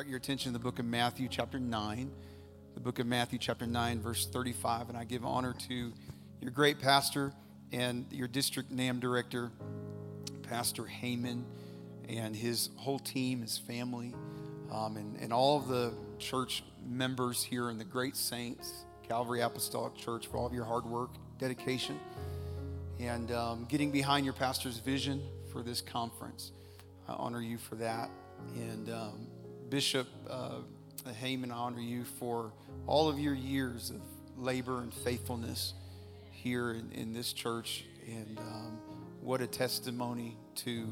direct your attention to the book of Matthew, chapter 9. The book of Matthew, chapter 9, verse 35. And I give honor to your great pastor and your district NAM director, Pastor Heyman, and his whole team, his family, um, and, and all of the church members here and the great saints, Calvary Apostolic Church, for all of your hard work, dedication, and um, getting behind your pastor's vision for this conference. I honor you for that. And um, Bishop uh, Heyman, I honor you for all of your years of labor and faithfulness here in, in this church. And um, what a testimony to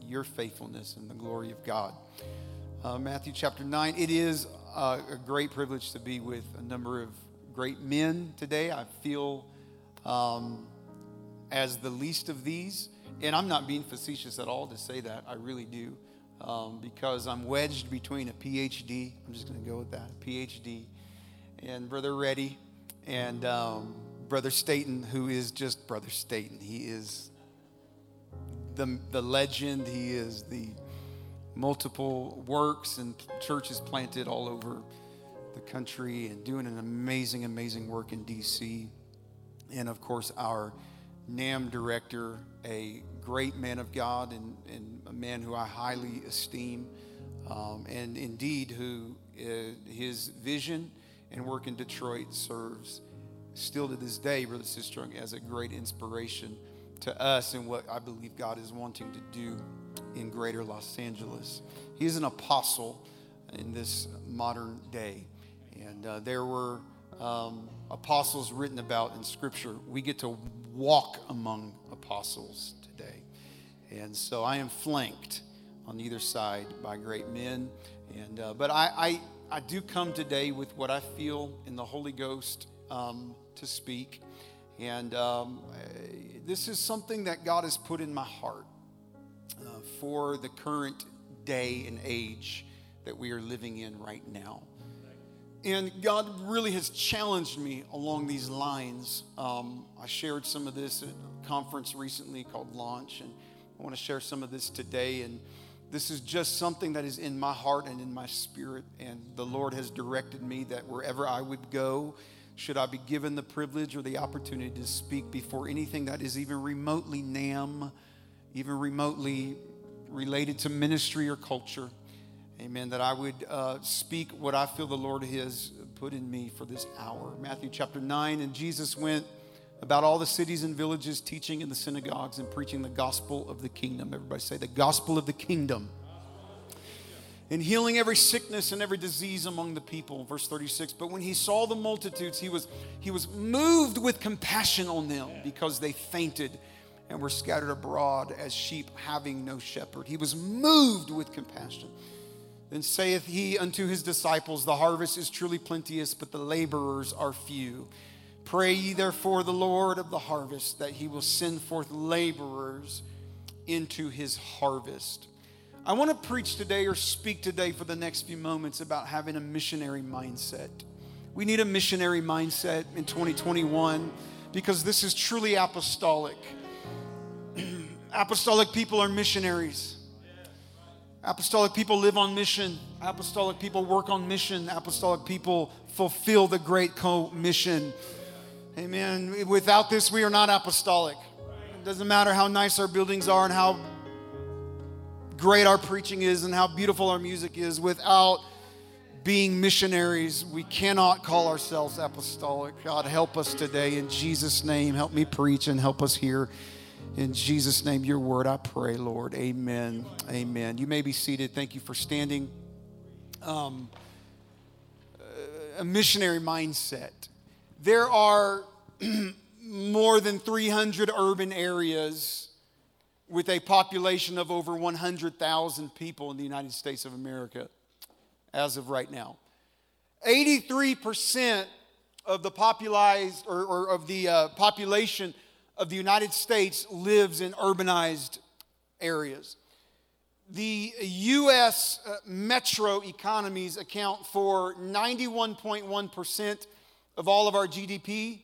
your faithfulness and the glory of God. Uh, Matthew chapter 9. It is uh, a great privilege to be with a number of great men today. I feel um, as the least of these. And I'm not being facetious at all to say that. I really do. Um, because I'm wedged between a PhD, I'm just going to go with that, PhD, and Brother Reddy and um, Brother Staten, who is just Brother Staten. He is the, the legend, he is the multiple works and churches planted all over the country and doing an amazing, amazing work in DC. And of course, our NAM director, a great man of God and, and a man who I highly esteem, um, and indeed who uh, his vision and work in Detroit serves still to this day, Brother Sister, as a great inspiration to us and what I believe God is wanting to do in greater Los Angeles. He is an apostle in this modern day. And uh, there were um, apostles written about in Scripture. We get to walk among apostles. And so I am flanked on either side by great men. And, uh, but I, I, I, do come today with what I feel in the Holy Ghost um, to speak. And um, this is something that God has put in my heart uh, for the current day and age that we are living in right now. And God really has challenged me along these lines. Um, I shared some of this at a conference recently called Launch, and I want to share some of this today. And this is just something that is in my heart and in my spirit. And the Lord has directed me that wherever I would go, should I be given the privilege or the opportunity to speak before anything that is even remotely NAM, even remotely related to ministry or culture, Amen. That I would uh, speak what I feel the Lord has put in me for this hour. Matthew chapter 9. And Jesus went about all the cities and villages, teaching in the synagogues and preaching the gospel of the kingdom. Everybody say, the gospel of the kingdom. And healing every sickness and every disease among the people. Verse 36. But when he saw the multitudes, he was, he was moved with compassion on them because they fainted and were scattered abroad as sheep having no shepherd. He was moved with compassion. Then saith he unto his disciples, The harvest is truly plenteous, but the laborers are few. Pray ye therefore the Lord of the harvest that he will send forth laborers into his harvest. I want to preach today or speak today for the next few moments about having a missionary mindset. We need a missionary mindset in 2021 because this is truly apostolic. apostolic people are missionaries. Apostolic people live on mission. Apostolic people work on mission. Apostolic people fulfill the great commission. Amen. Without this, we are not apostolic. It doesn't matter how nice our buildings are and how great our preaching is and how beautiful our music is. Without being missionaries, we cannot call ourselves apostolic. God, help us today in Jesus' name. Help me preach and help us here. In Jesus' name, your word, I pray, Lord. Amen. Amen. You may be seated. Thank you for standing. Um, a missionary mindset. There are more than 300 urban areas with a population of over 100,000 people in the United States of America as of right now. 83% of the popularized or, or of the uh, population of the United States lives in urbanized areas. The US uh, metro economies account for 91.1% of all of our GDP,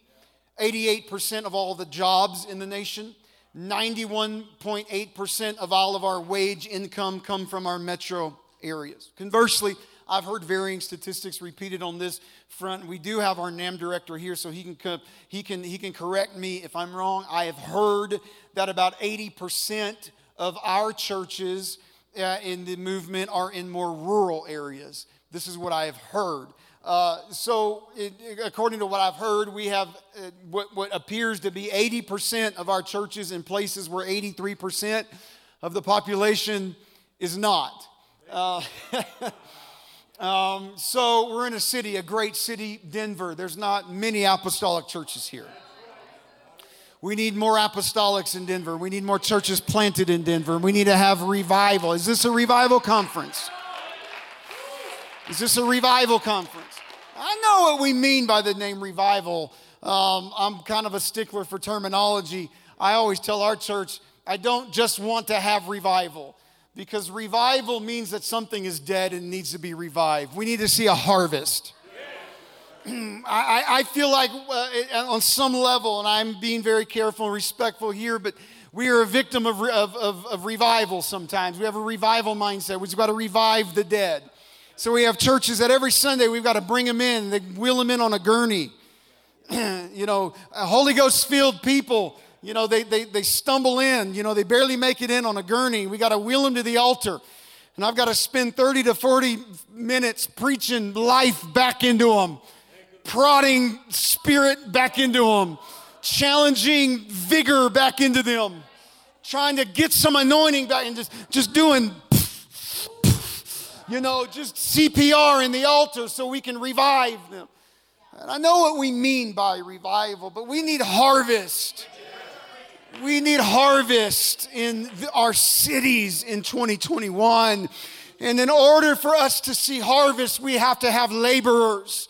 88% of all the jobs in the nation, 91.8% of all of our wage income come from our metro areas. Conversely, I've heard varying statistics repeated on this front. We do have our NAM director here, so he can, he can, he can correct me if I'm wrong. I have heard that about 80% of our churches uh, in the movement are in more rural areas. This is what I have heard. Uh, so, it, according to what I've heard, we have uh, what, what appears to be 80% of our churches in places where 83% of the population is not. Uh, um, so, we're in a city, a great city, Denver. There's not many apostolic churches here. We need more apostolics in Denver. We need more churches planted in Denver. We need to have revival. Is this a revival conference? Is this a revival conference? I know what we mean by the name revival. Um, I'm kind of a stickler for terminology. I always tell our church, I don't just want to have revival because revival means that something is dead and needs to be revived. We need to see a harvest. I, I, feel like uh, on some level, and I'm being very careful and respectful here, but we are a victim of, of, of, of revival sometimes. We have a revival mindset. We've got to revive the dead. So we have churches that every Sunday we've got to bring them in. They wheel them in on a gurney. you know, Holy Ghost filled people, you know, they, they, they stumble in. You know, they barely make it in on a gurney. We got to wheel them to the altar. And I've got to spend 30 to 40 minutes preaching life back into them, prodding spirit back into them, challenging vigor back into them, trying to get some anointing back and just, just doing you know, just CPR in the altar so we can revive them. And I know what we mean by revival, but we need harvest. We need harvest in our cities in 2021. And in order for us to see harvest, we have to have laborers.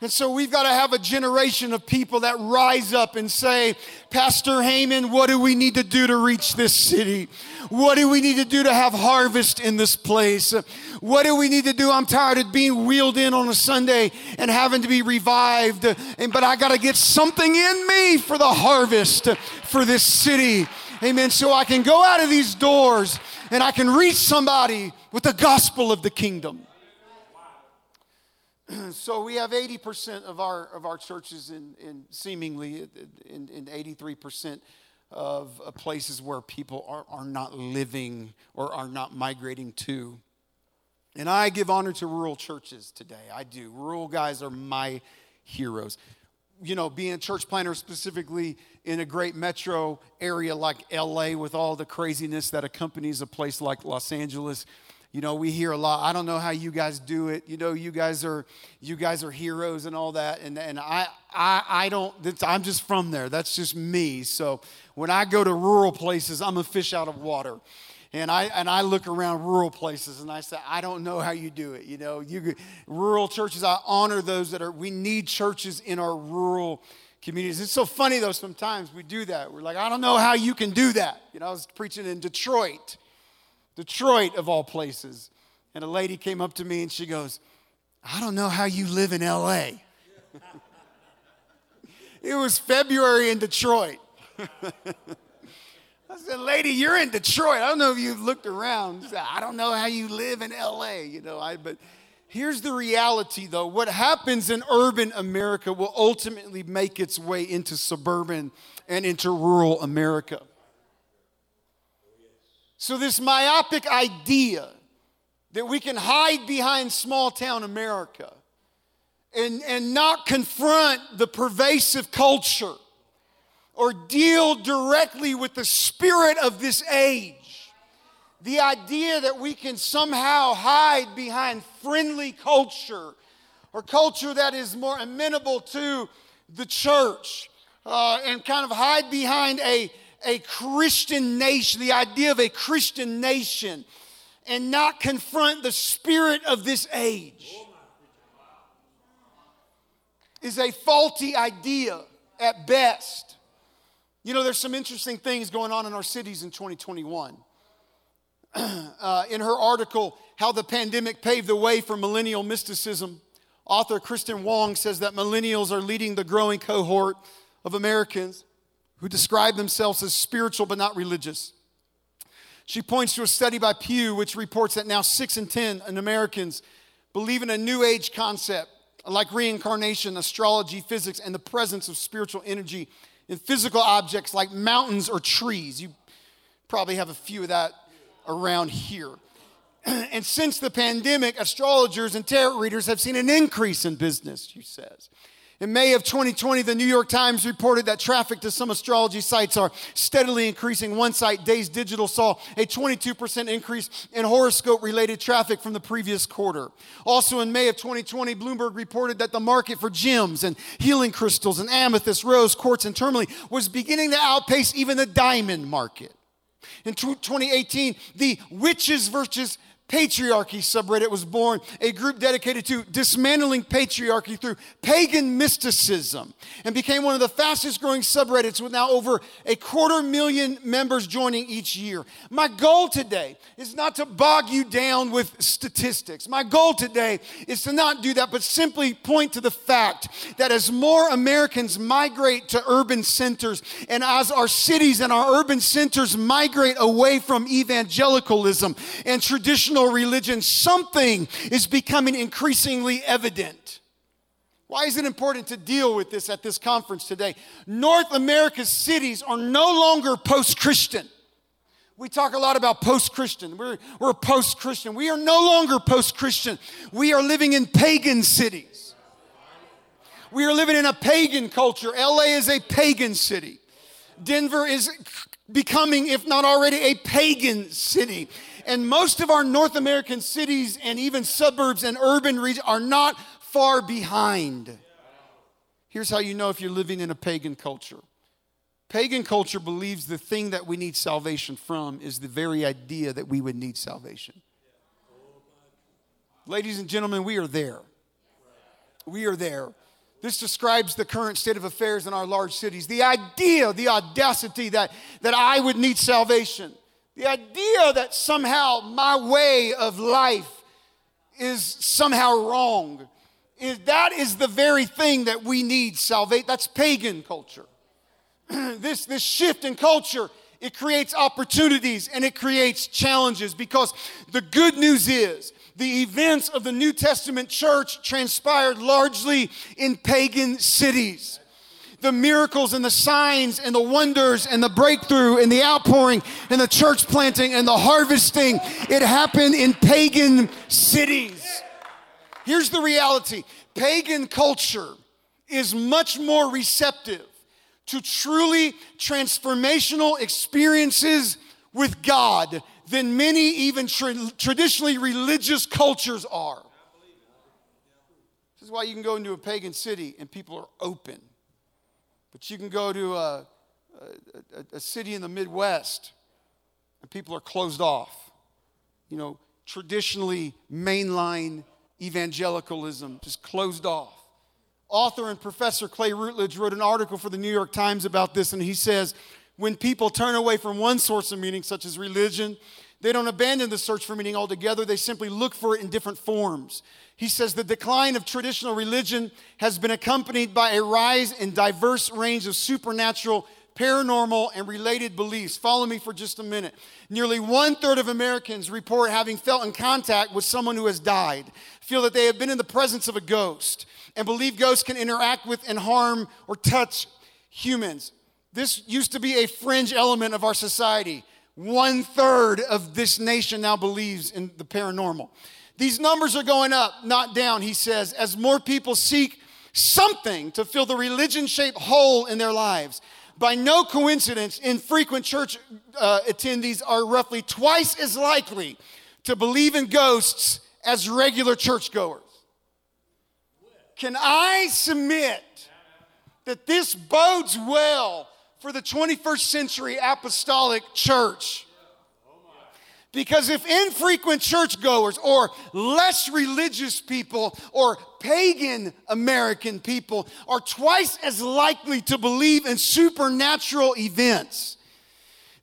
And so we've got to have a generation of people that rise up and say, Pastor Heyman, what do we need to do to reach this city? What do we need to do to have harvest in this place? What do we need to do? I'm tired of being wheeled in on a Sunday and having to be revived. But I got to get something in me for the harvest for this city. Amen. So I can go out of these doors and I can reach somebody with the gospel of the kingdom. so we have 80% of our, of our churches in, in seemingly uh, in, in 83% of uh, places where people are, are not living or are not migrating to. And I give honor to rural churches today. I do. Rural guys are my heroes. You know, being a church planter specifically in a great metro area like LA with all the craziness that accompanies a place like Los Angeles, you know we hear a lot i don't know how you guys do it you know you guys are you guys are heroes and all that and, and i i, I don't i'm just from there that's just me so when i go to rural places i'm a fish out of water and I and I look around rural places and I say, I don't know how you do it. You know, you rural churches. I honor those that are. We need churches in our rural communities. It's so funny though. Sometimes we do that. We're like, I don't know how you can do that. You know, I was preaching in Detroit, Detroit of all places. And a lady came up to me and she goes, I don't know how you live in LA. it was February in Detroit. I said, lady, you're in Detroit. I don't know if you've looked around. Said, I don't know how you live in LA, you know. I, but here's the reality, though. What happens in urban America will ultimately make its way into suburban and into rural America. So, this myopic idea that we can hide behind small town America and, and not confront the pervasive culture or deal directly with the spirit of this age. The idea that we can somehow hide behind friendly culture or culture that is more amenable to the church uh, and kind of hide behind a a Christian nation, the idea of a Christian nation, and not confront the spirit of this age is a faulty idea at best. You know, there's some interesting things going on in our cities in 2021. uh, in her article, How the Pandemic Paved the Way for Millennial Mysticism, author Kristen Wong says that millennials are leading the growing cohort of Americans who describe themselves as spiritual but not religious. She points to a study by Pew, which reports that now six in 10 Americans believe in a new age concept like reincarnation, astrology, psychics, and the presence of spiritual energy in physical objects like mountains or trees. You probably have a few of that around here. and since the pandemic, astrologers and tarot readers have seen an increase in business, she says. In May of 2020, the New York Times reported that traffic to some astrology sites are steadily increasing. One site, Days Digital, saw a 22% increase in horoscope related traffic from the previous quarter. Also in May of 2020, Bloomberg reported that the market for gems and healing crystals and amethyst, rose, quartz, and tourmaline was beginning to outpace even the diamond market. In 2018, the witches versus Patriarchy subreddit was born, a group dedicated to dismantling patriarchy through pagan mysticism, and became one of the fastest growing subreddits with now over a quarter million members joining each year. My goal today is not to bog you down with statistics. My goal today is to not do that, but simply point to the fact that as more Americans migrate to urban centers, and as our cities and our urban centers migrate away from evangelicalism and traditional religion, something is becoming increasingly evident. Why is it important to deal with this at this conference today? North America's cities are no longer post Christian. We talk a lot about post Christian. We're, we're post Christian. We are no longer post Christian. We are living in pagan cities. We are living in a pagan culture. LA is a pagan city. Denver is becoming, if not already, a pagan city. And most of our North American cities and even suburbs and urban regions are not far behind. Here's how you know if you're living in a pagan culture. Pagan culture believes the thing that we need salvation from is the very idea that we would need salvation. Ladies and gentlemen, we are there. We are there. This describes the current state of affairs in our large cities. The idea, the audacity that, that I would need salvation. The idea that somehow my way of life is somehow wrong. Is, that is the very thing that we need salvation. That's pagan culture. this, this shift in culture, it creates opportunities and it creates challenges because the good news is the events of the New Testament church transpired largely in pagan cities the miracles and the signs and the wonders and the breakthrough and the outpouring and the church planting and the harvesting, it happened in pagan cities. Here's the reality pagan culture is much more receptive to truly transformational experiences with God than many even tra- traditionally religious cultures are. This is why you can go into a pagan city and people are open but you can go to a, a, a city in the Midwest and people are closed off. You know, traditionally mainline evangelicalism, just closed off. Author and professor Clay Routledge wrote an article for the New York Times about this, and he says when people turn away from one source of meaning, such as religion, they don't abandon the search for meaning altogether, they simply look for it in different forms. He says the decline of traditional religion has been accompanied by a rise in diverse range of supernatural, paranormal, and related beliefs. Follow me for just a minute. Nearly one third of Americans report having felt in contact with someone who has died, feel that they have been in the presence of a ghost, and believe ghosts can interact with and harm or touch humans. This used to be a fringe element of our society. One third of this nation now believes in the paranormal. These numbers are going up, not down, he says, as more people seek something to fill the religion shaped hole in their lives. By no coincidence, infrequent church uh, attendees are roughly twice as likely to believe in ghosts as regular churchgoers. Can I submit that this bodes well for the 21st century apostolic church. Because if infrequent churchgoers or less religious people or pagan American people are twice as likely to believe in supernatural events,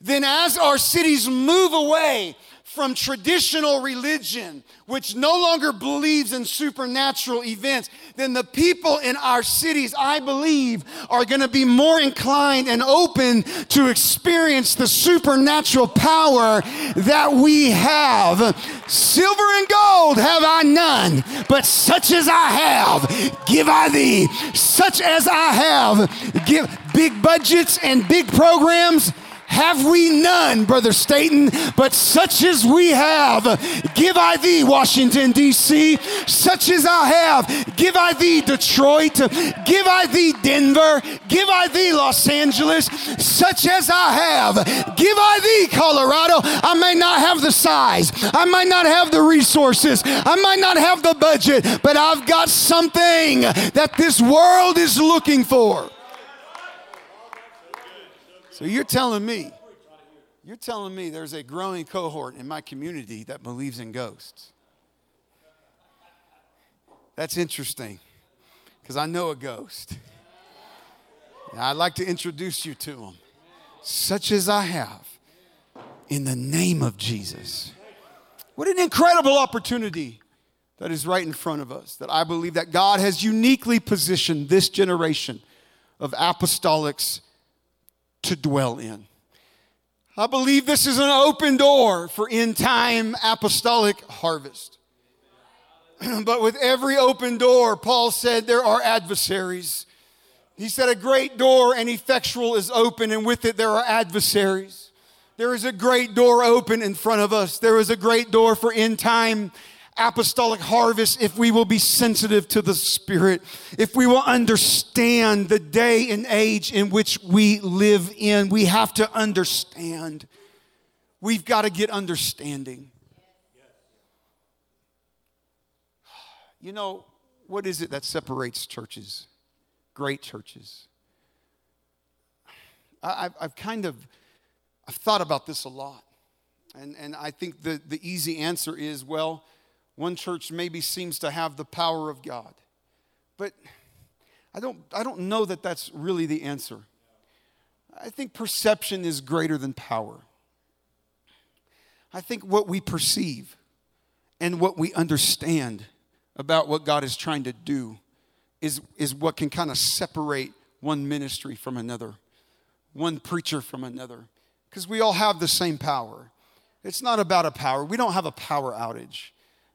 then as our cities move away from traditional religion, which no longer believes in supernatural events, then the people in our cities, I believe, are going to be more inclined and open to experience the supernatural power that we have. Silver and gold have I none, but such as I have, give I thee. Such as I have, give big budgets and big programs have we none, Brother Staten, but such as we have. Give I thee, Washington, D.C., such as I have. Give I thee, Detroit. Give I thee, Denver. Give I thee, Los Angeles, such as I have. Give I thee, Colorado. I may not have the size, I might not have the resources, I might not have the budget, but I've got something that this world is looking for. So you're telling me, you're telling me there's a growing cohort in my community that believes in ghosts. That's interesting because I know a ghost. And I'd like to introduce you to him, such as I have, in the name of Jesus. What an incredible opportunity that is right in front of us. That I believe that God has uniquely positioned this generation of apostolics to dwell in. I believe this is an open door for end time apostolic harvest. but with every open door, Paul said there are adversaries. He said, A great door and effectual is open, and with it there are adversaries. There is a great door open in front of us. There is a great door for end time apostolic harvest if we will be sensitive to the Spirit, if we will understand the day and age in which we live in. We have to understand. We've got to get understanding. You know, what is it that separates churches, great churches? I, have kind of I've thought about this a lot. And, and I think the, the easy answer is well, one church maybe seems to have the power of God. But I don't, I don't know that that's really the answer. I think perception is greater than power. I think what we perceive and what we understand about what God is trying to do is, is what can kind of separate one ministry from another, one preacher from another, because we all have the same power. It's not about a power, we don't have a power outage.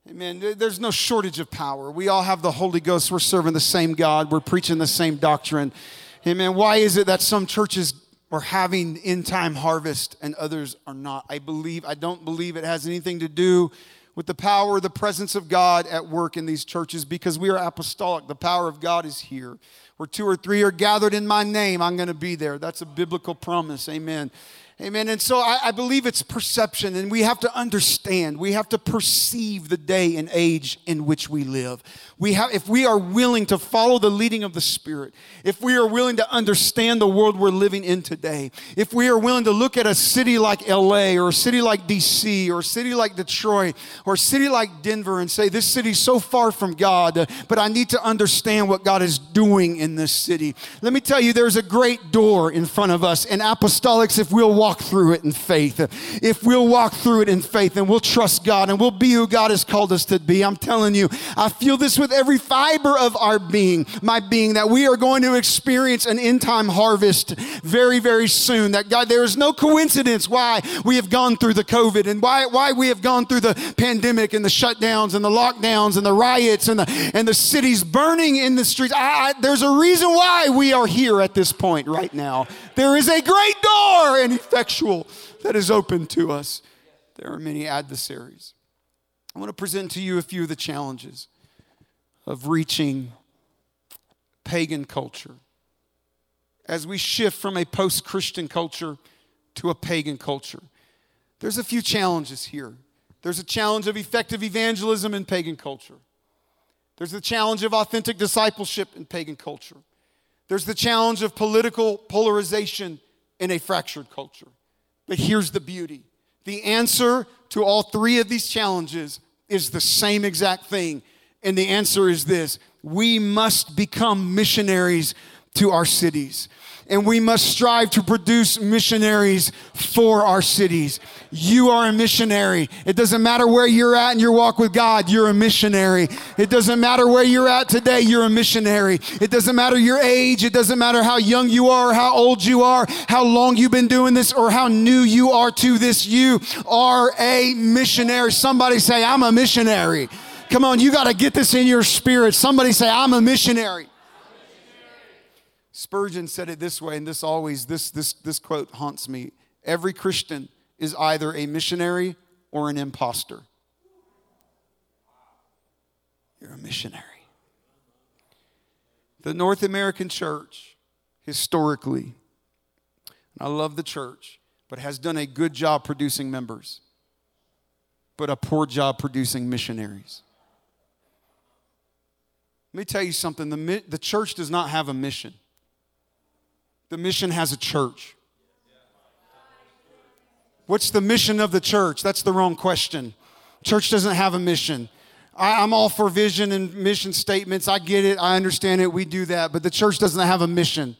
Amen. There's no shortage of power. We all have the Holy Ghost. We're serving the same God. We're preaching the same doctrine. Amen. Why is it that some churches are having end time harvest and others are not? I believe, I don't believe it has anything to do with the power, the presence of God at work in these churches because we are apostolic. The power of God is here. Where two or three are gathered in my name, I'm going to be there. That's a biblical promise. Amen. Amen. And so I, I, believe it's perception, and we have to understand, we have to perceive the day and age in which we live. We have, if we are willing to follow the leading of the Spirit, if we are willing to understand the world we're living in today, if we are willing to look at a city like LA or a city like DC or a city like Detroit or a city like Denver and say, This city's so far from God, but I need to understand what God is doing in this city. Let me tell you, there's a great door in front of us, and apostolics, if we'll walk walk through it in faith, if we'll walk through it in faith and we'll trust God and we'll be who God has called us to be, I'm telling you, I feel this with every fiber of our being, my being, that we are going to experience an end time harvest very, very soon. That God, there is no coincidence why we have gone through the COVID and why, why we have gone through the pandemic and the shutdowns and the lockdowns and the riots and the, and the cities burning in the streets. I, I, there's a reason why we are here at this point right now. There is a great door and effectual that is open to us. There are many adversaries. I want to present to you a few of the challenges of reaching pagan culture as we shift from a post Christian culture to a pagan culture. There's a few challenges here. There's a challenge of effective evangelism in pagan culture. There's the challenge of authentic discipleship in pagan culture. There's the challenge of political polarization in a fractured culture. But here's the beauty the answer to all three of these challenges is the same exact thing. And the answer is this we must become missionaries to our cities. And we must strive to produce missionaries for our cities. You are a missionary. It doesn't matter where you're at in your walk with God, you're a missionary. It doesn't matter where you're at today, you're a missionary. It doesn't matter your age, it doesn't matter how young you are, how old you are, how long you've been doing this, or how new you are to this. You are a missionary. Somebody say, I'm a missionary. Come on, you got to get this in your spirit. Somebody say, I'm a missionary. Spurgeon said it this way, and this always, this, this, this quote haunts me. Every Christian is either a missionary or an impostor. You're a missionary. The North American church, historically, and I love the church, but has done a good job producing members, but a poor job producing missionaries. Let me tell you something the, the church does not have a mission. The mission has a church. What's the mission of the church? That's the wrong question. Church doesn't have a mission. I, am all for vision and mission statements. I get it. I understand it. We do that. But the church doesn't have a mission.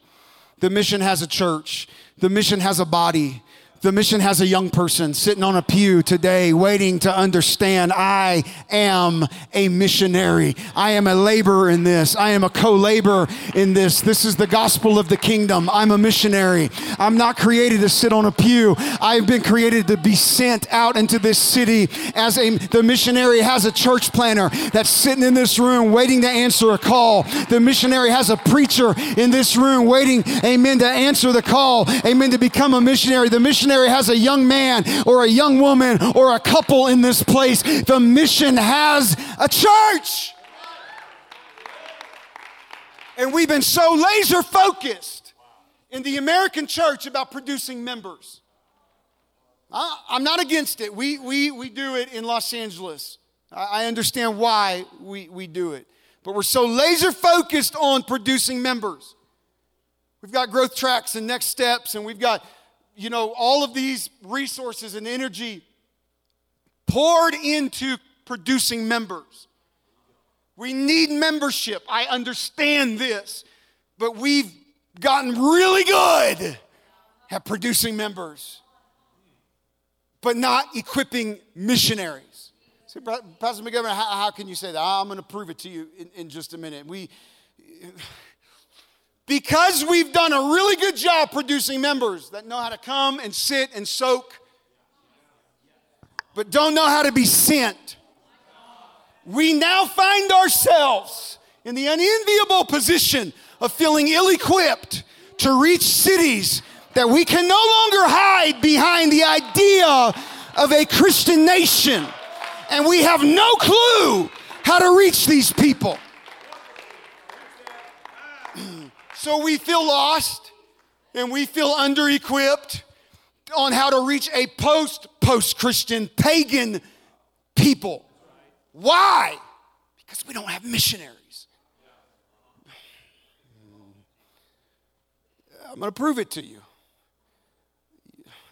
The mission has a church, the mission has a body, the mission has a young person sitting on a pew today waiting to understand I am a missionary. I am a laborer in this. I am a co laborer in this. This is the gospel of the kingdom. I'm a missionary. I'm not created to sit on a pew. I've been created to be sent out into this city as a the missionary has a church planter that's sitting in this room waiting to answer a call. The missionary has a preacher in this room waiting, amen, to answer the call. Amen, to become a missionary. The missionary missionary has a young man or a young woman or a couple in this place. The mission has a church. And we've been so laser focused in the American church about producing members. I'm not against it. We, we, we do it in Los Angeles. I understand why we, we do it. But we're so laser focused on producing members. We've got growth tracks and next steps, and we've got you know, all of these resources and energy poured into producing members. We need membership. I understand this, but we've gotten really good at producing members, but not equipping missionaries. See, Pastor McGovern, how, how, can you say that? I'm going to prove it to you in, in just a minute. We because we've done a really good job producing members that know how to come and sit and soak, but don't know how to be sent, we now find ourselves in the unenviable position of feeling ill equipped to reach cities that we can no longer hide behind the idea of a Christian nation. And we have no clue how to reach these people. So we feel lost and we feel under equipped on how to reach a post post Christian pagan people. Why? Because we don't have missionaries. I'm going to prove it to you.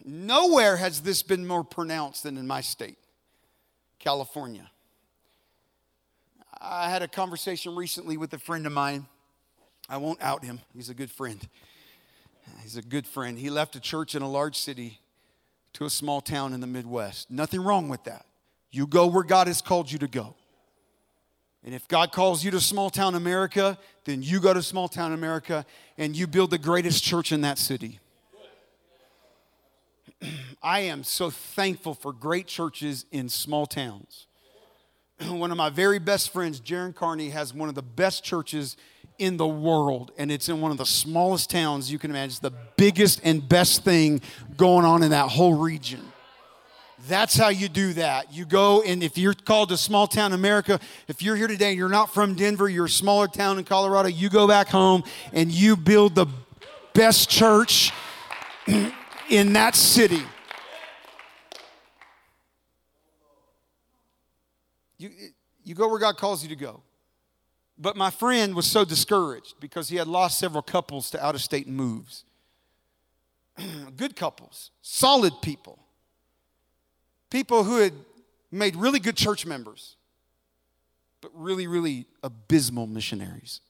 Nowhere has this been more pronounced than in my state, California. I had a conversation recently with a friend of mine I won't out him. He's a good friend. He's a good friend. He left a church in a large city to a small town in the Midwest. Nothing wrong with that. You go where God has called you to go. And if God calls you to small town America, then you go to small town America and you build the greatest church in that city. I am so thankful for great churches in small towns. One of my very best friends, Jaron Carney, has one of the best churches in the world, and it's in one of the smallest towns you can imagine. It's the biggest and best thing going on in that whole region. That's how you do that. You go, and if you're called to small town America, if you're here today and you're not from Denver, you're a smaller town in Colorado, you go back home and you build the best church in that city. You, you go where God calls you to go. But my friend was so discouraged because he had lost several couples to out of state moves. good couples, solid people, people who had made really good church members, but really, really abysmal missionaries.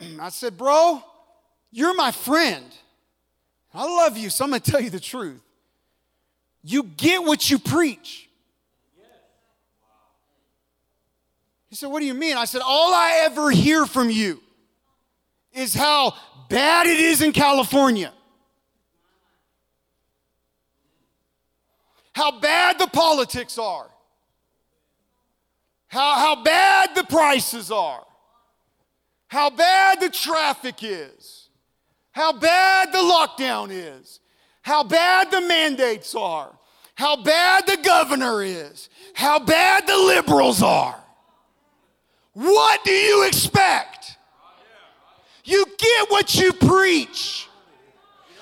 I said, Bro, you're my friend. I love you, so I'm going to tell you the truth. You get what you preach. He said, What do you mean? I said, All I ever hear from you is how bad it is in California, how bad the politics are, how, how bad the prices are, how bad the traffic is, how bad the lockdown is, how bad the mandates are, how bad the governor is, how bad the liberals are. What do you expect? You get what you preach.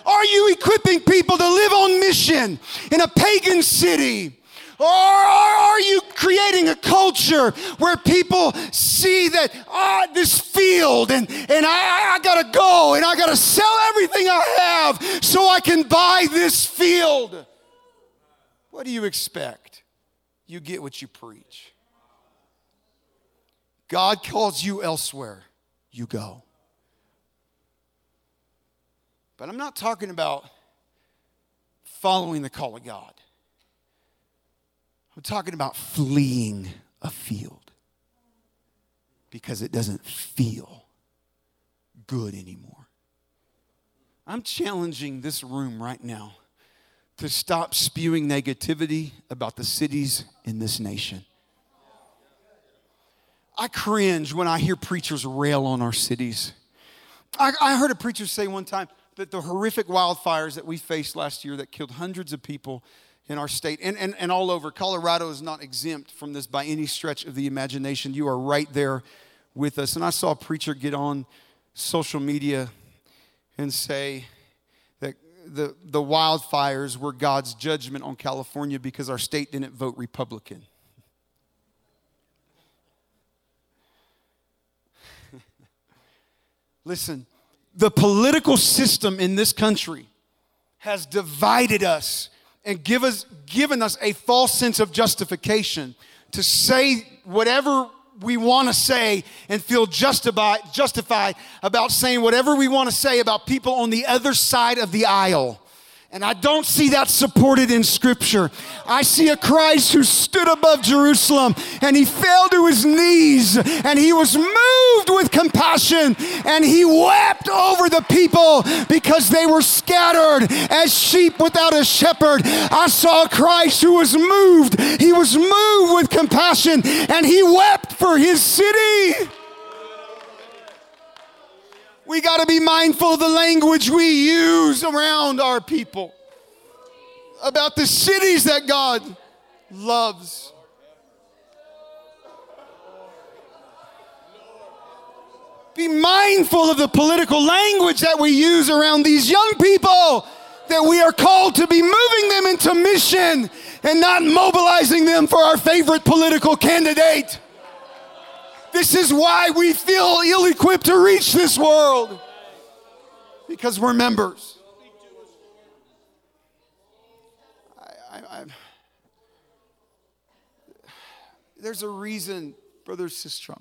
Are you equipping people to live on mission in a pagan city? Or are you creating a culture where people see that, ah, this field and, and I, I gotta go and I gotta sell everything I have so I can buy this field? What do you expect? You get what you preach. God calls you elsewhere, you go. But I'm not talking about following the call of God. I'm talking about fleeing a field because it doesn't feel good anymore. I'm challenging this room right now to stop spewing negativity about the cities in this nation. I cringe when I hear preachers rail on our cities. I, I, heard a preacher say one time that the horrific wildfires that we faced last year that killed hundreds of people in our state and, and, and all over. Colorado is not exempt from this by any stretch of the imagination. You are right there with us. And I saw a preacher get on social media and say that the, the wildfires were God's judgment on California because our state didn't vote Republican. Listen, the political system in this country has divided us and give us, given us a false sense of justification to say whatever we want to say and feel justified, justified about saying whatever we want to say about people on the other side of the aisle. And I don't see that supported in Scripture. I see a Christ who stood above Jerusalem and he fell to his knees and he was moved with compassion and he wept over the people because they were scattered as sheep without a shepherd. I saw a Christ who was moved. He was moved with compassion and he wept for his city. We got to be mindful of the language we use around our people, about the cities that God loves. Be mindful of the political language that we use around these young people, that we are called to be moving them into mission and not mobilizing them for our favorite political candidate. This is why we feel ill equipped to reach this world because we're members. I, I, there's a reason, Brother Sistrom,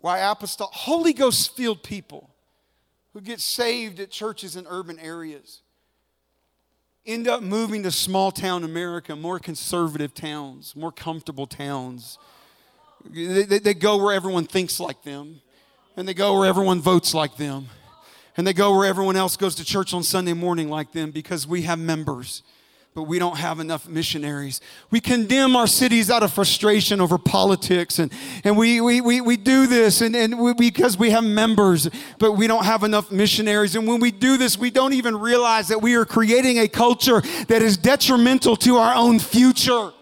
why apostolic, Holy Ghost filled people who get saved at churches in urban areas end up moving to small town America, more conservative towns, more comfortable towns they, they, go where everyone thinks like them, and they go where everyone votes like them, and they go where everyone else goes to church on Sunday morning like them because we have members but we don't have enough missionaries. We condemn our cities out of frustration over politics, and, and we, we, we, we do this and, and we, because we have members, but we don't have enough missionaries. And when we do this, we don't even realize that we are creating a culture that is detrimental to our own future.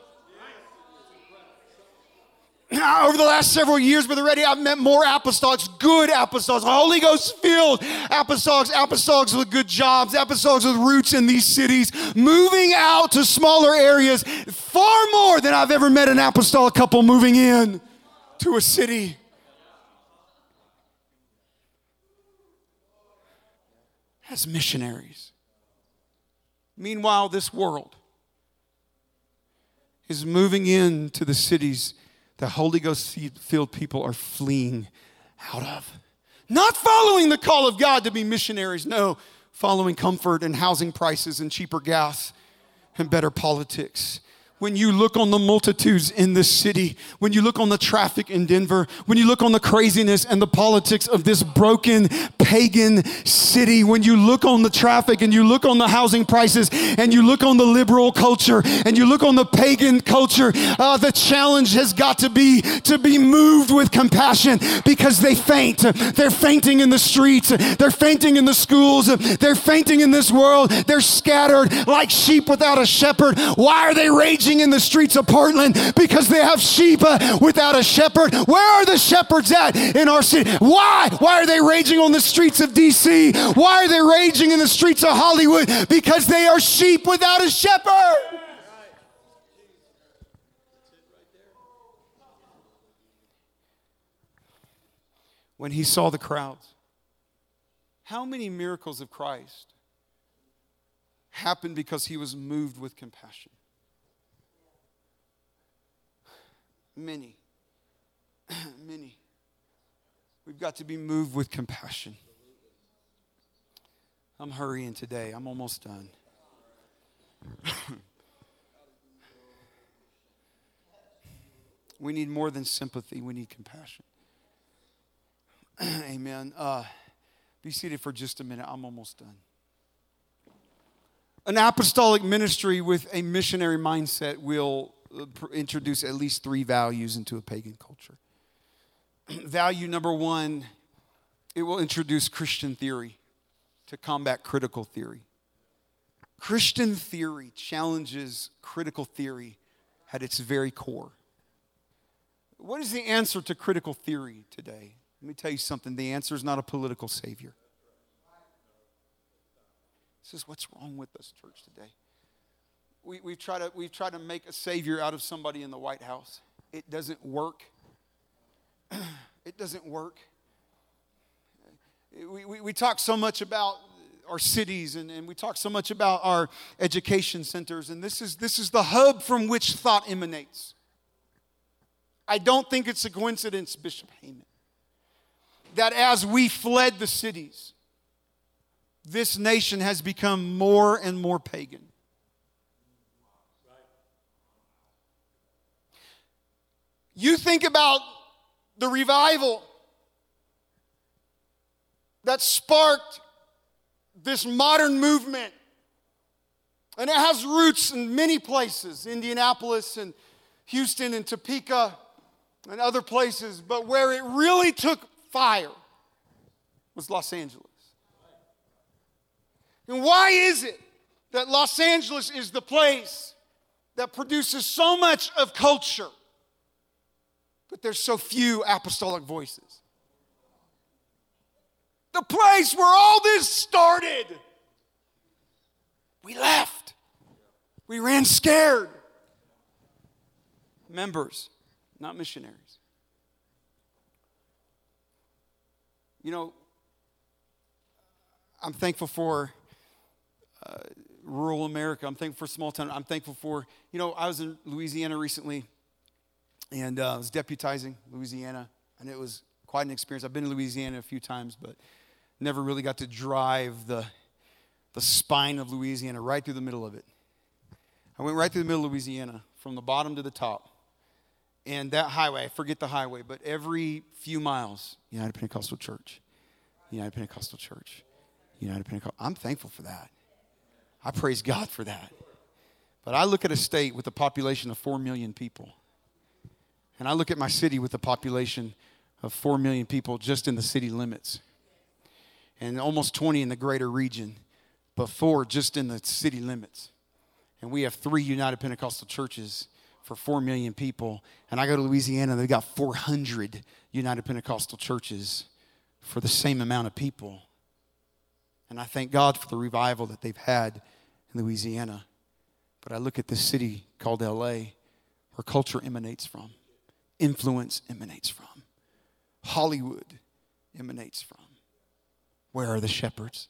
Ah, over the last several years, Brother Reddy, I've met more apostolics, good apostolics, Holy Ghost filled apostolics, apostolics with good jobs, apostolics with roots in these cities, moving out to smaller areas, far more than I've ever met an apostolic couple moving in to a city. As missionaries. Meanwhile, this world is moving into the cities the Holy Ghost filled people are fleeing out of. Not following the call of God to be missionaries, no, following comfort and housing prices and cheaper gas and better politics when you look on the multitudes in this city, when you look on the traffic in Denver, when you look on the craziness and the politics of this broken pagan city, when you look on the traffic and you look on the housing prices and you look on the liberal culture and you look on the pagan culture, uh, the challenge has got to be to be moved with compassion because they faint. They're fainting in the streets, they're fainting in the schools, they're fainting in this world, they're scattered like sheep without a shepherd. Why are they raging? In the streets of Portland because they have sheep without a shepherd. Where are the shepherds at in our city? Why? Why are they raging on the streets of DC? Why are they raging in the streets of Hollywood? Because they are sheep without a shepherd. When he saw the crowds, how many miracles of Christ happened because he was moved with compassion? Many. Many. We've got to be moved with compassion. I'm hurrying today. I'm almost done. we need more than sympathy, we need compassion. Amen. Uh, be seated for just a minute. I'm almost done. An apostolic ministry with a missionary mindset will introduce at least three values into a pagan culture. Value number one, it will introduce Christian theory to combat critical theory. Christian theory challenges critical theory at its very core. What is the answer to critical theory today? Let me tell you something the answer is not a political savior. This is what's wrong with us, church, today we, we've, tried to, we've tried to make a savior out of somebody in the White House. It doesn't work. it doesn't work. We, we, we talk so much about our cities and, and we talk so much about our education centers, and this is, this is the hub from which thought emanates. I don't think it's a coincidence, Bishop Heyman, that as we fled the cities, this nation has become more and more pagan. You think about the revival that sparked this modern movement. And it has roots in many places Indianapolis and Houston and Topeka and other places. But where it really took fire was Los Angeles. And why is it that Los Angeles is the place that produces so much of culture? But there's so few apostolic voices. The place where all this started, we left. We ran scared. Members, not missionaries. You know, I'm thankful for uh, rural America. I'm thankful for small town. I'm thankful for, you know, I was in Louisiana recently and uh, I was deputizing Louisiana, and it was quite an experience. I've been to Louisiana a few times, but never really got to drive the, the spine of Louisiana right through the middle of it. I went right through the middle of Louisiana, from the bottom to the top. And that highway, I forget the highway, but every few miles, United Pentecostal Church, United Pentecostal Church, United Pentecostal. I'm thankful for that. I praise God for that. But I look at a state with a population of 4 million people and I look at my city with a population of 4 million people just in the city limits, and almost 20 in the greater region, but four just in the city limits. And we have three United Pentecostal churches for 4 million people. And I go to Louisiana, they've got 400 United Pentecostal churches for the same amount of people. And I thank God for the revival that they've had in Louisiana. But I look at this city called LA, where culture emanates from influence emanates from, Hollywood emanates from. Where are the shepherds?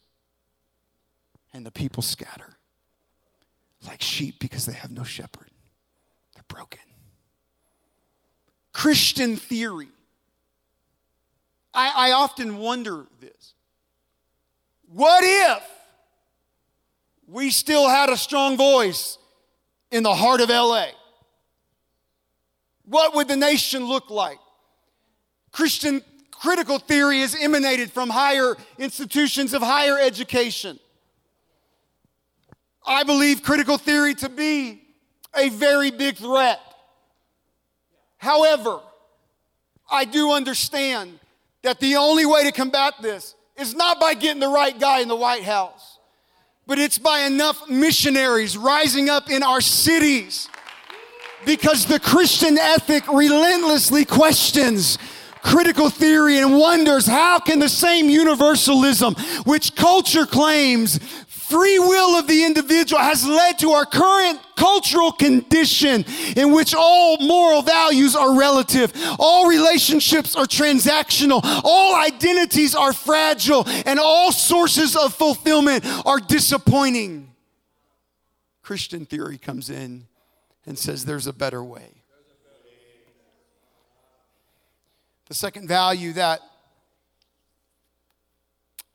And the people scatter like sheep because they have no shepherd. They're broken. Christian theory I, I often wonder this. What if we still had a strong voice in the heart of LA? What would the nation look like? Christian critical theory is emanated from higher institutions of higher education. I believe critical theory to be a very big threat. However, I do understand that the only way to combat this is not by getting the right guy in the White House, but it's by enough missionaries rising up in our cities because the Christian ethic relentlessly questions critical theory and wonders how can the same universalism which culture claims free will of the individual has led to our current cultural condition in which all moral values are relative, all relationships are transactional, all identities are fragile, and all sources of fulfillment are disappointing. Christian theory comes in and says there's a better way. The second value that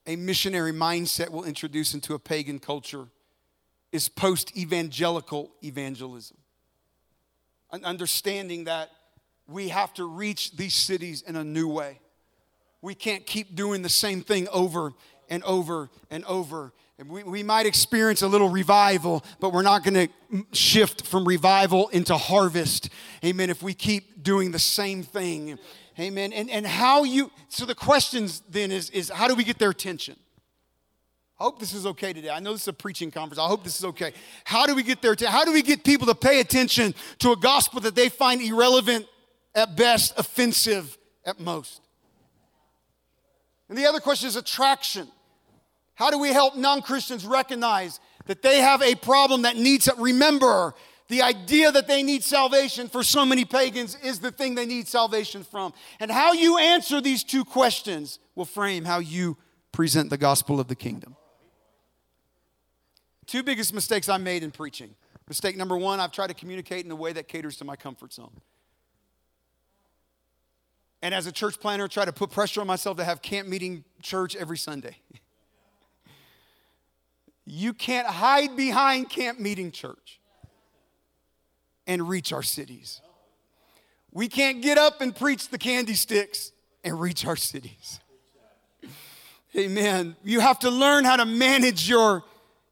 a missionary mindset will introduce into a pagan culture is post evangelical evangelism. An understanding that we have to reach these cities in a new way. We can't keep doing the same thing over and over and over. We, we might experience a little revival, but we're not going to shift from revival into harvest. Amen. If we keep doing the same thing Amen. And, and how you, so the questions then is, is how do we get their attention? I hope this is okay today. I know this is a preaching conference. I hope this is okay. How do we get there? How do we get people to pay attention to a gospel that they find irrelevant at best, offensive at most? And the other question is attraction. How do we help non Christians recognize that they have a problem that needs, remember, the idea that they need salvation for so many pagans is the thing they need salvation from. And how you answer these two questions will frame how you present the gospel of the kingdom. Two biggest mistakes I made in preaching. Mistake number one, I've tried to communicate in a way that caters to my comfort zone. And as a church planter, try to put pressure on myself to have camp meeting church every Sunday. you can't hide behind camp meeting church and reach our cities. We can't get up and preach the candy sticks and reach our cities. Amen. You have to learn how to manage your,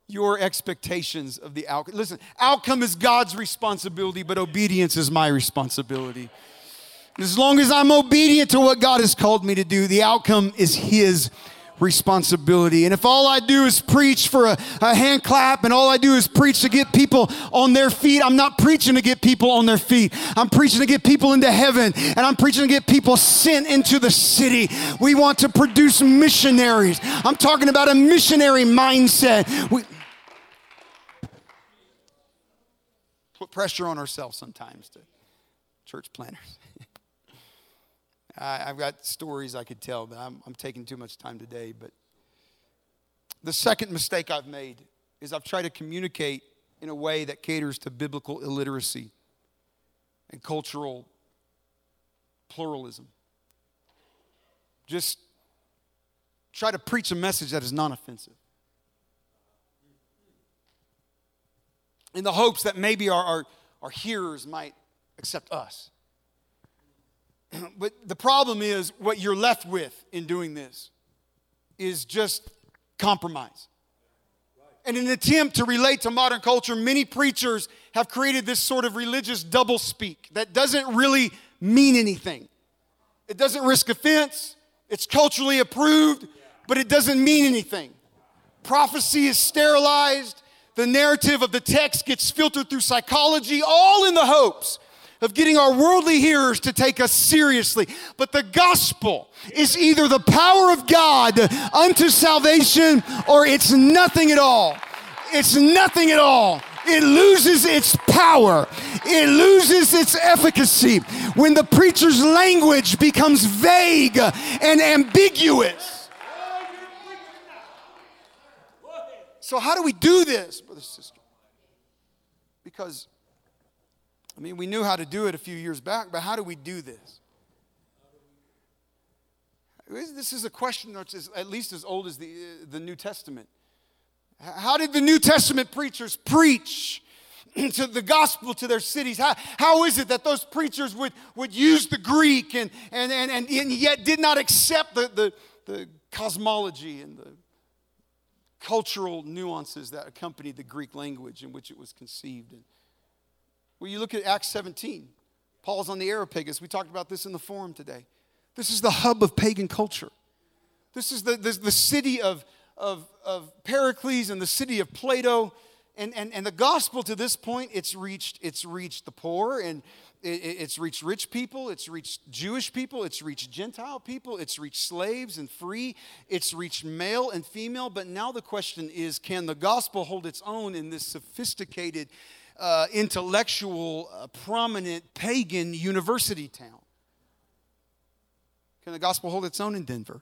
your expectations of the outcome. Listen, outcome is God's responsibility, but obedience is my responsibility. As long as I'm obedient to what God has called me to do, the outcome is His responsibility. And if all I do is preach for a, a, hand clap and all I do is preach to get people on their feet, I'm not preaching to get people on their feet. I'm preaching to get people into heaven and I'm preaching to get people sent into the city. We want to produce missionaries. I'm talking about a missionary mindset. We put pressure on ourselves sometimes to church planters. I, have got stories I could tell, but I'm, I'm taking too much time today. But the second mistake I've made is I've tried to communicate in a way that caters to biblical illiteracy and cultural pluralism. Just try to preach a message that is non offensive. In the hopes that maybe our, our, our hearers might accept us. but the problem is what you're left with in doing this is just compromise. And in an attempt to relate to modern culture, many preachers have created this sort of religious doublespeak that doesn't really mean anything. It doesn't risk offense, it's culturally approved, but it doesn't mean anything. Prophecy is sterilized, the narrative of the text gets filtered through psychology, all in the hopes of getting our worldly hearers to take us seriously. But the gospel is either the power of God unto salvation or it's nothing at all. It's nothing at all. It loses its power. It loses its efficacy when the preacher's language becomes vague and ambiguous. So, how do we do this, brother, sister? Because I mean, we knew how to do it a few years back, but how do we do this? This is a question that's at least as old as the, uh, the New Testament. How did the New Testament preachers preach to the gospel to their cities? How, how is it that those preachers would, would use the Greek and, and, and, and, and yet did not accept the, the, the cosmology and the cultural nuances that accompanied the Greek language in which it was conceived? And, well, you look at Acts 17. Paul's on the Areopagus. We talked about this in the forum today. This is the hub of pagan culture. This is the, the, the city of, of, of Pericles and the city of Plato. And, and, and the gospel to this point, it's reached, it's reached the poor and it, it's reached rich people, it's reached Jewish people, it's reached Gentile people, it's reached slaves and free, it's reached male and female. But now the question is can the gospel hold its own in this sophisticated, uh, intellectual, uh, prominent pagan university town? Can the gospel hold its own in Denver?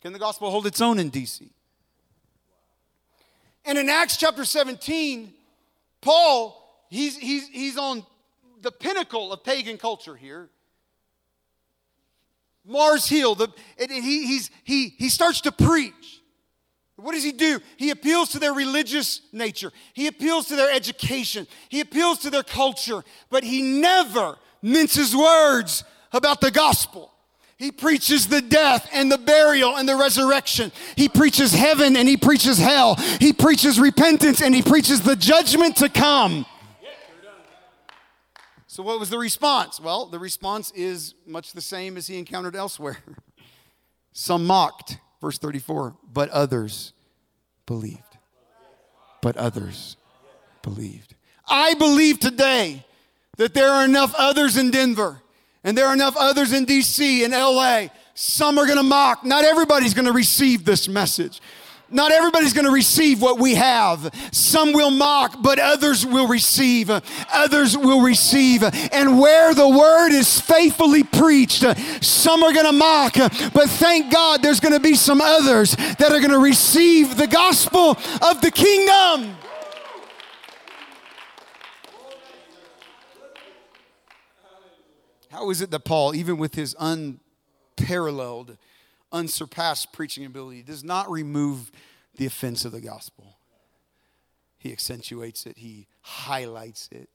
Can the gospel hold its own in DC? And in Acts chapter 17, Paul, he's, he's, he's on the pinnacle of pagan culture here. Mars Hill, the, and he, he's, he, he starts to preach. What does he do? He appeals to their religious nature. He appeals to their education. He appeals to their culture, but he never minces words about the gospel. He preaches the death and the burial and the resurrection. He preaches heaven and he preaches hell. He preaches repentance and he preaches the judgment to come. So, what was the response? Well, the response is much the same as he encountered elsewhere. Some mocked, verse 34, but others believed. But others believed. I believe today that there are enough others in Denver and there are enough others in DC and LA. Some are going to mock. Not everybody's going to receive this message. Not everybody's going to receive what we have. Some will mock, but others will receive. Others will receive. And where the word is faithfully preached, some are going to mock, but thank God there's going to be some others that are going to receive the gospel of the kingdom. How is it that Paul, even with his unparalleled, unsurpassed preaching ability, does not remove the offense of the gospel? He accentuates it, he highlights it,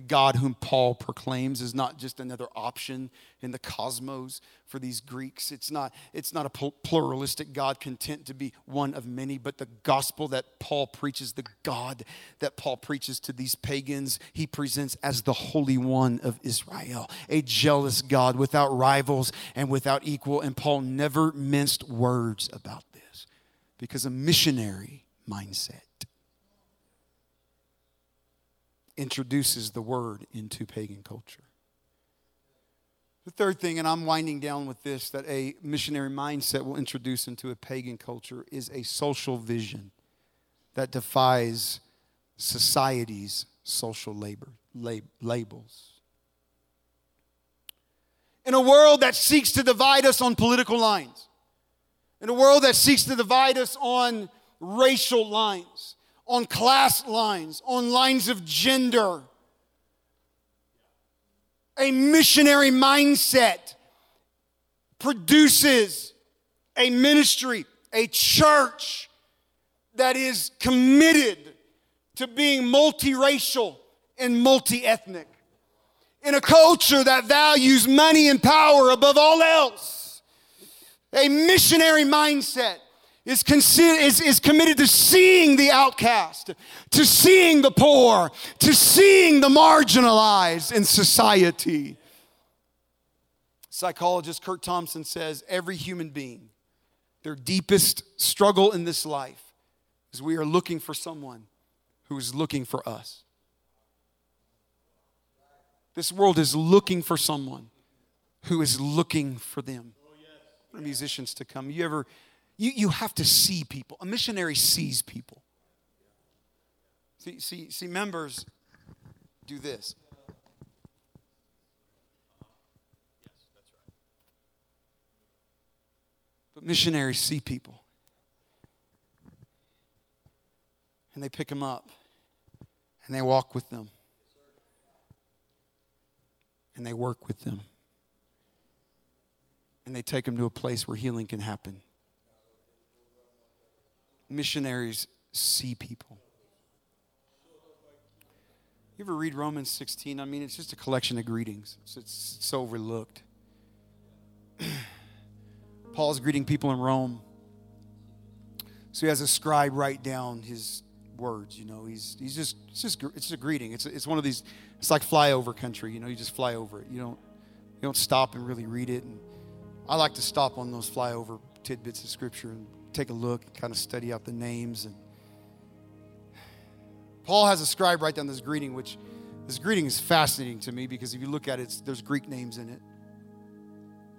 the God whom Paul proclaims is not just another option in the cosmos for these Greeks. It's not, it's not a pluralistic God content to be one of many, but the gospel that Paul preaches, the God that Paul preaches to these pagans, he presents as the Holy One of Israel, a jealous God without rivals and without equal. And Paul never minced words about this because a missionary mindset introduces the word into pagan culture. The third thing, and I'm winding down with this, that a missionary mindset will introduce into a pagan culture is a social vision that defies society's social labor, lab, labels. In a world that seeks to divide us on political lines, in a world that seeks to divide us on racial lines, on class lines, on lines of gender. A missionary mindset produces a ministry, a church that is committed to being multiracial and multiethnic. In a culture that values money and power above all else, a missionary mindset is, consider, is, is committed to seeing the outcast, to seeing the poor, to seeing the marginalized in society. Psychologist Kurt Thompson says every human being, their deepest struggle in this life is we are looking for someone who is looking for us. This world is looking for someone who is looking for them. For musicians to come. You ever you, you have to see people. A missionary sees people. See, see, see, members do this. But missionaries see people. And they pick them up and they walk with them and they work with them and they take them to a place where healing can happen. Missionaries see people. You ever read Romans 16? I mean, it's just a collection of greetings. It's, it's, it's overlooked. Paul's greeting people in Rome. So he has a scribe write down his words. You know, he's he's just it's just it's a greeting. It's it's one of these. It's like flyover country. You know, you just fly over it. You don't you don't stop and really read it. And I like to stop on those flyover tidbits of scripture and take a look, and kind of study out the names and Paul has a scribe write down this greeting, which this greeting is fascinating to me because if you look at it, there's Greek names in it.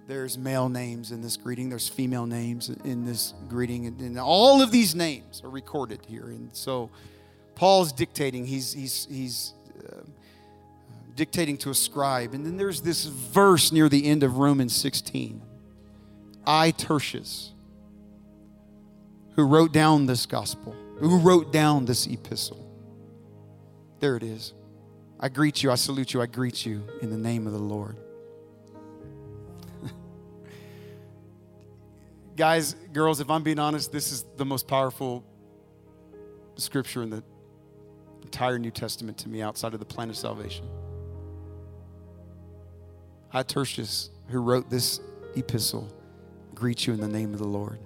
There's male names in this greeting. There's female names in this greeting. And, all of these names are recorded here. And so Paul's dictating. He's, he's, he's uh, dictating to a scribe. And then there's this verse near the end of Romans 16. I, Tertius, who wrote down this gospel, who wrote down this epistle, there it is. I greet you, I salute you, I greet you in the name of the Lord. Guys, girls, if I'm being honest, this is the most powerful scripture in the entire New Testament to me outside of the plan of salvation. I, Tertius, who wrote this epistle, greet you in the name of the Lord.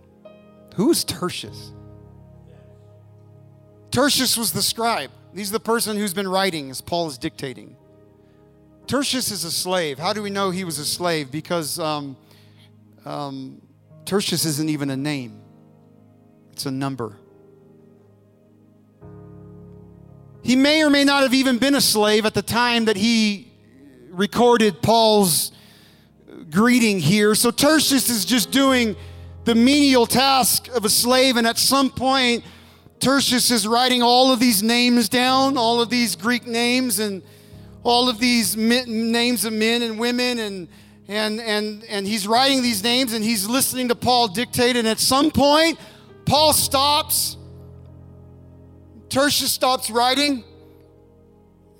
Who is Tertius? Tertius was the scribe. He's the person who's been writing as Paul is dictating. Tertius is a slave. How do we know he was a slave? Because um, um, Tertius isn't even a name, it's a number. He may or may not have even been a slave at the time that he recorded Paul's greeting here. So Tertius is just doing the menial task of a slave, and at some point, Tertius is writing all of these names down, all of these Greek names, and all of these names of men and women, and and and and he's writing these names, and he's listening to Paul dictate. And at some point, Paul stops. Tertius stops writing,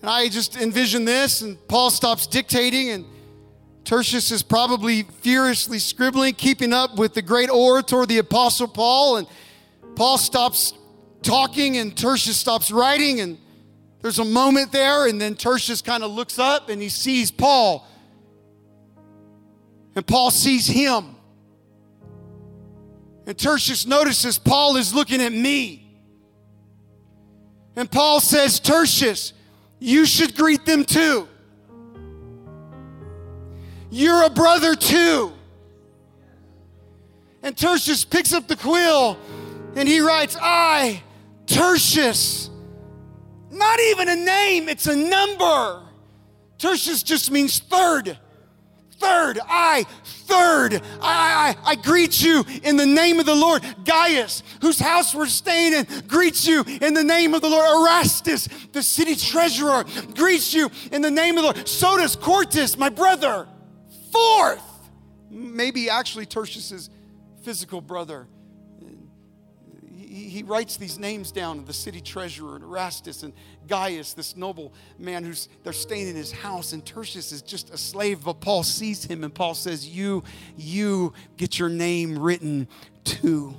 and I just envision this, and Paul stops dictating, and Tertius is probably furiously scribbling, keeping up with the great orator, the Apostle Paul, and Paul stops talking and Tertius stops writing and there's a moment there and then Tertius kind of looks up and he sees Paul. And Paul sees him. And Tertius notices Paul is looking at me. And Paul says, Tertius, you should greet them too. You're a brother too. And Tertius picks up the quill and he writes, I Tertius. Not even a name, it's a number. Tertius just means third. Third, I, third, I, I, I greet you in the name of the Lord. Gaius, whose house we're staying in, greets you in the name of the Lord. Erastus, the city treasurer, greets you in the name of the Lord. So does Quartus, my brother. Fourth, maybe actually Tertius's physical brother he, writes these names down the city treasurer and Erastus and Gaius, this noble man who's they're staying in his house, and Tertius is just a slave, but Paul sees him and Paul says, You, you get your name written too.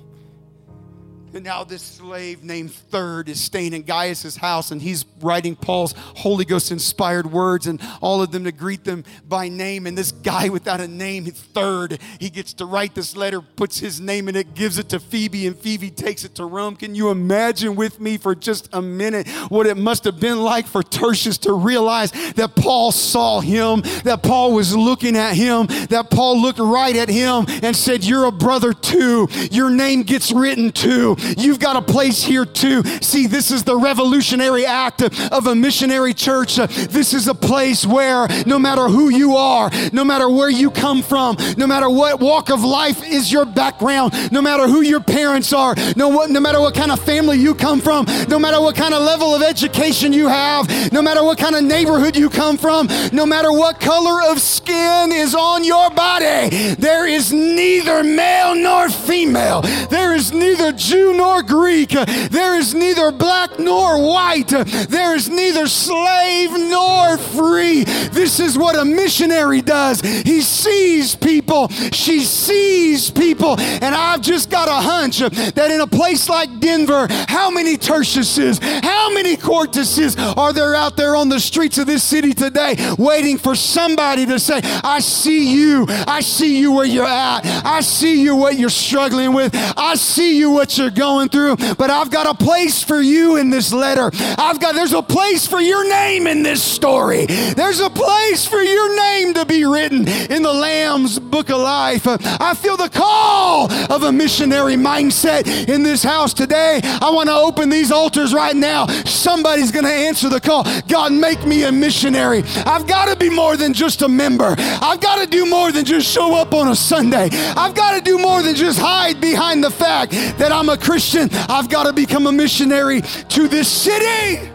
And now this slave named Third is staying in Gaius's house and he's writing Paul's Holy Ghost inspired words and all of them to greet them by name. And this guy without a name, Third, he gets to write this letter, puts his name in it, gives it to Phoebe, and Phoebe takes it to Rome. Can you imagine with me for just a minute what it must have been like for Tertius to realize that Paul saw him, that Paul was looking at him, that Paul looked right at him and said, You're a brother too. Your name gets written too. You've got a place here too. See, this is the revolutionary act of a missionary church. This is a place where no matter who you are, no matter where you come from, no matter what walk of life is your background, no matter who your parents are, no, no matter what kind of family you come from, no matter what kind of level of education you have, no matter what kind of neighborhood you come from, no matter what color of skin is on your body, there is neither male nor female. There is neither Jew Jew nor Greek. There is neither black nor white. There is neither slave nor free. This is what a missionary does. He sees people, she sees people. And I've just got a hunch that in a place like Denver, how many Tertiuses, how many Quartuses are there out there on the streets of this city today waiting for somebody to say, I see you. I see you where you're at. I see you what you're struggling with. I see you what you're going through. But I've got a place for you in this letter. I've got, there's a place for your name in this story. There's a place for your name to be written in the Lamb's book of life. I feel the call of a missionary mindset in this house today. I want to open these altars right now. Somebody's going to answer the call. God, make me a missionary. I've got to be more than just a member. I've got to do more than just show up on a Sunday. I've got to do more than just hide behind the fact that I'm a Christian. I've got to become a missionary to this city.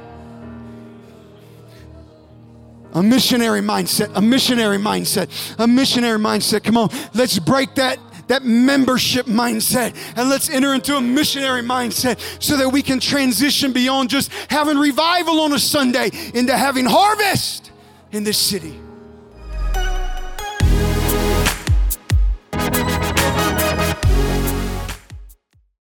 A missionary mindset, a missionary mindset, a missionary mindset. Come on, let's break that that membership mindset and let's enter into a missionary mindset so that we can transition beyond just having revival on a Sunday into having harvest in this city.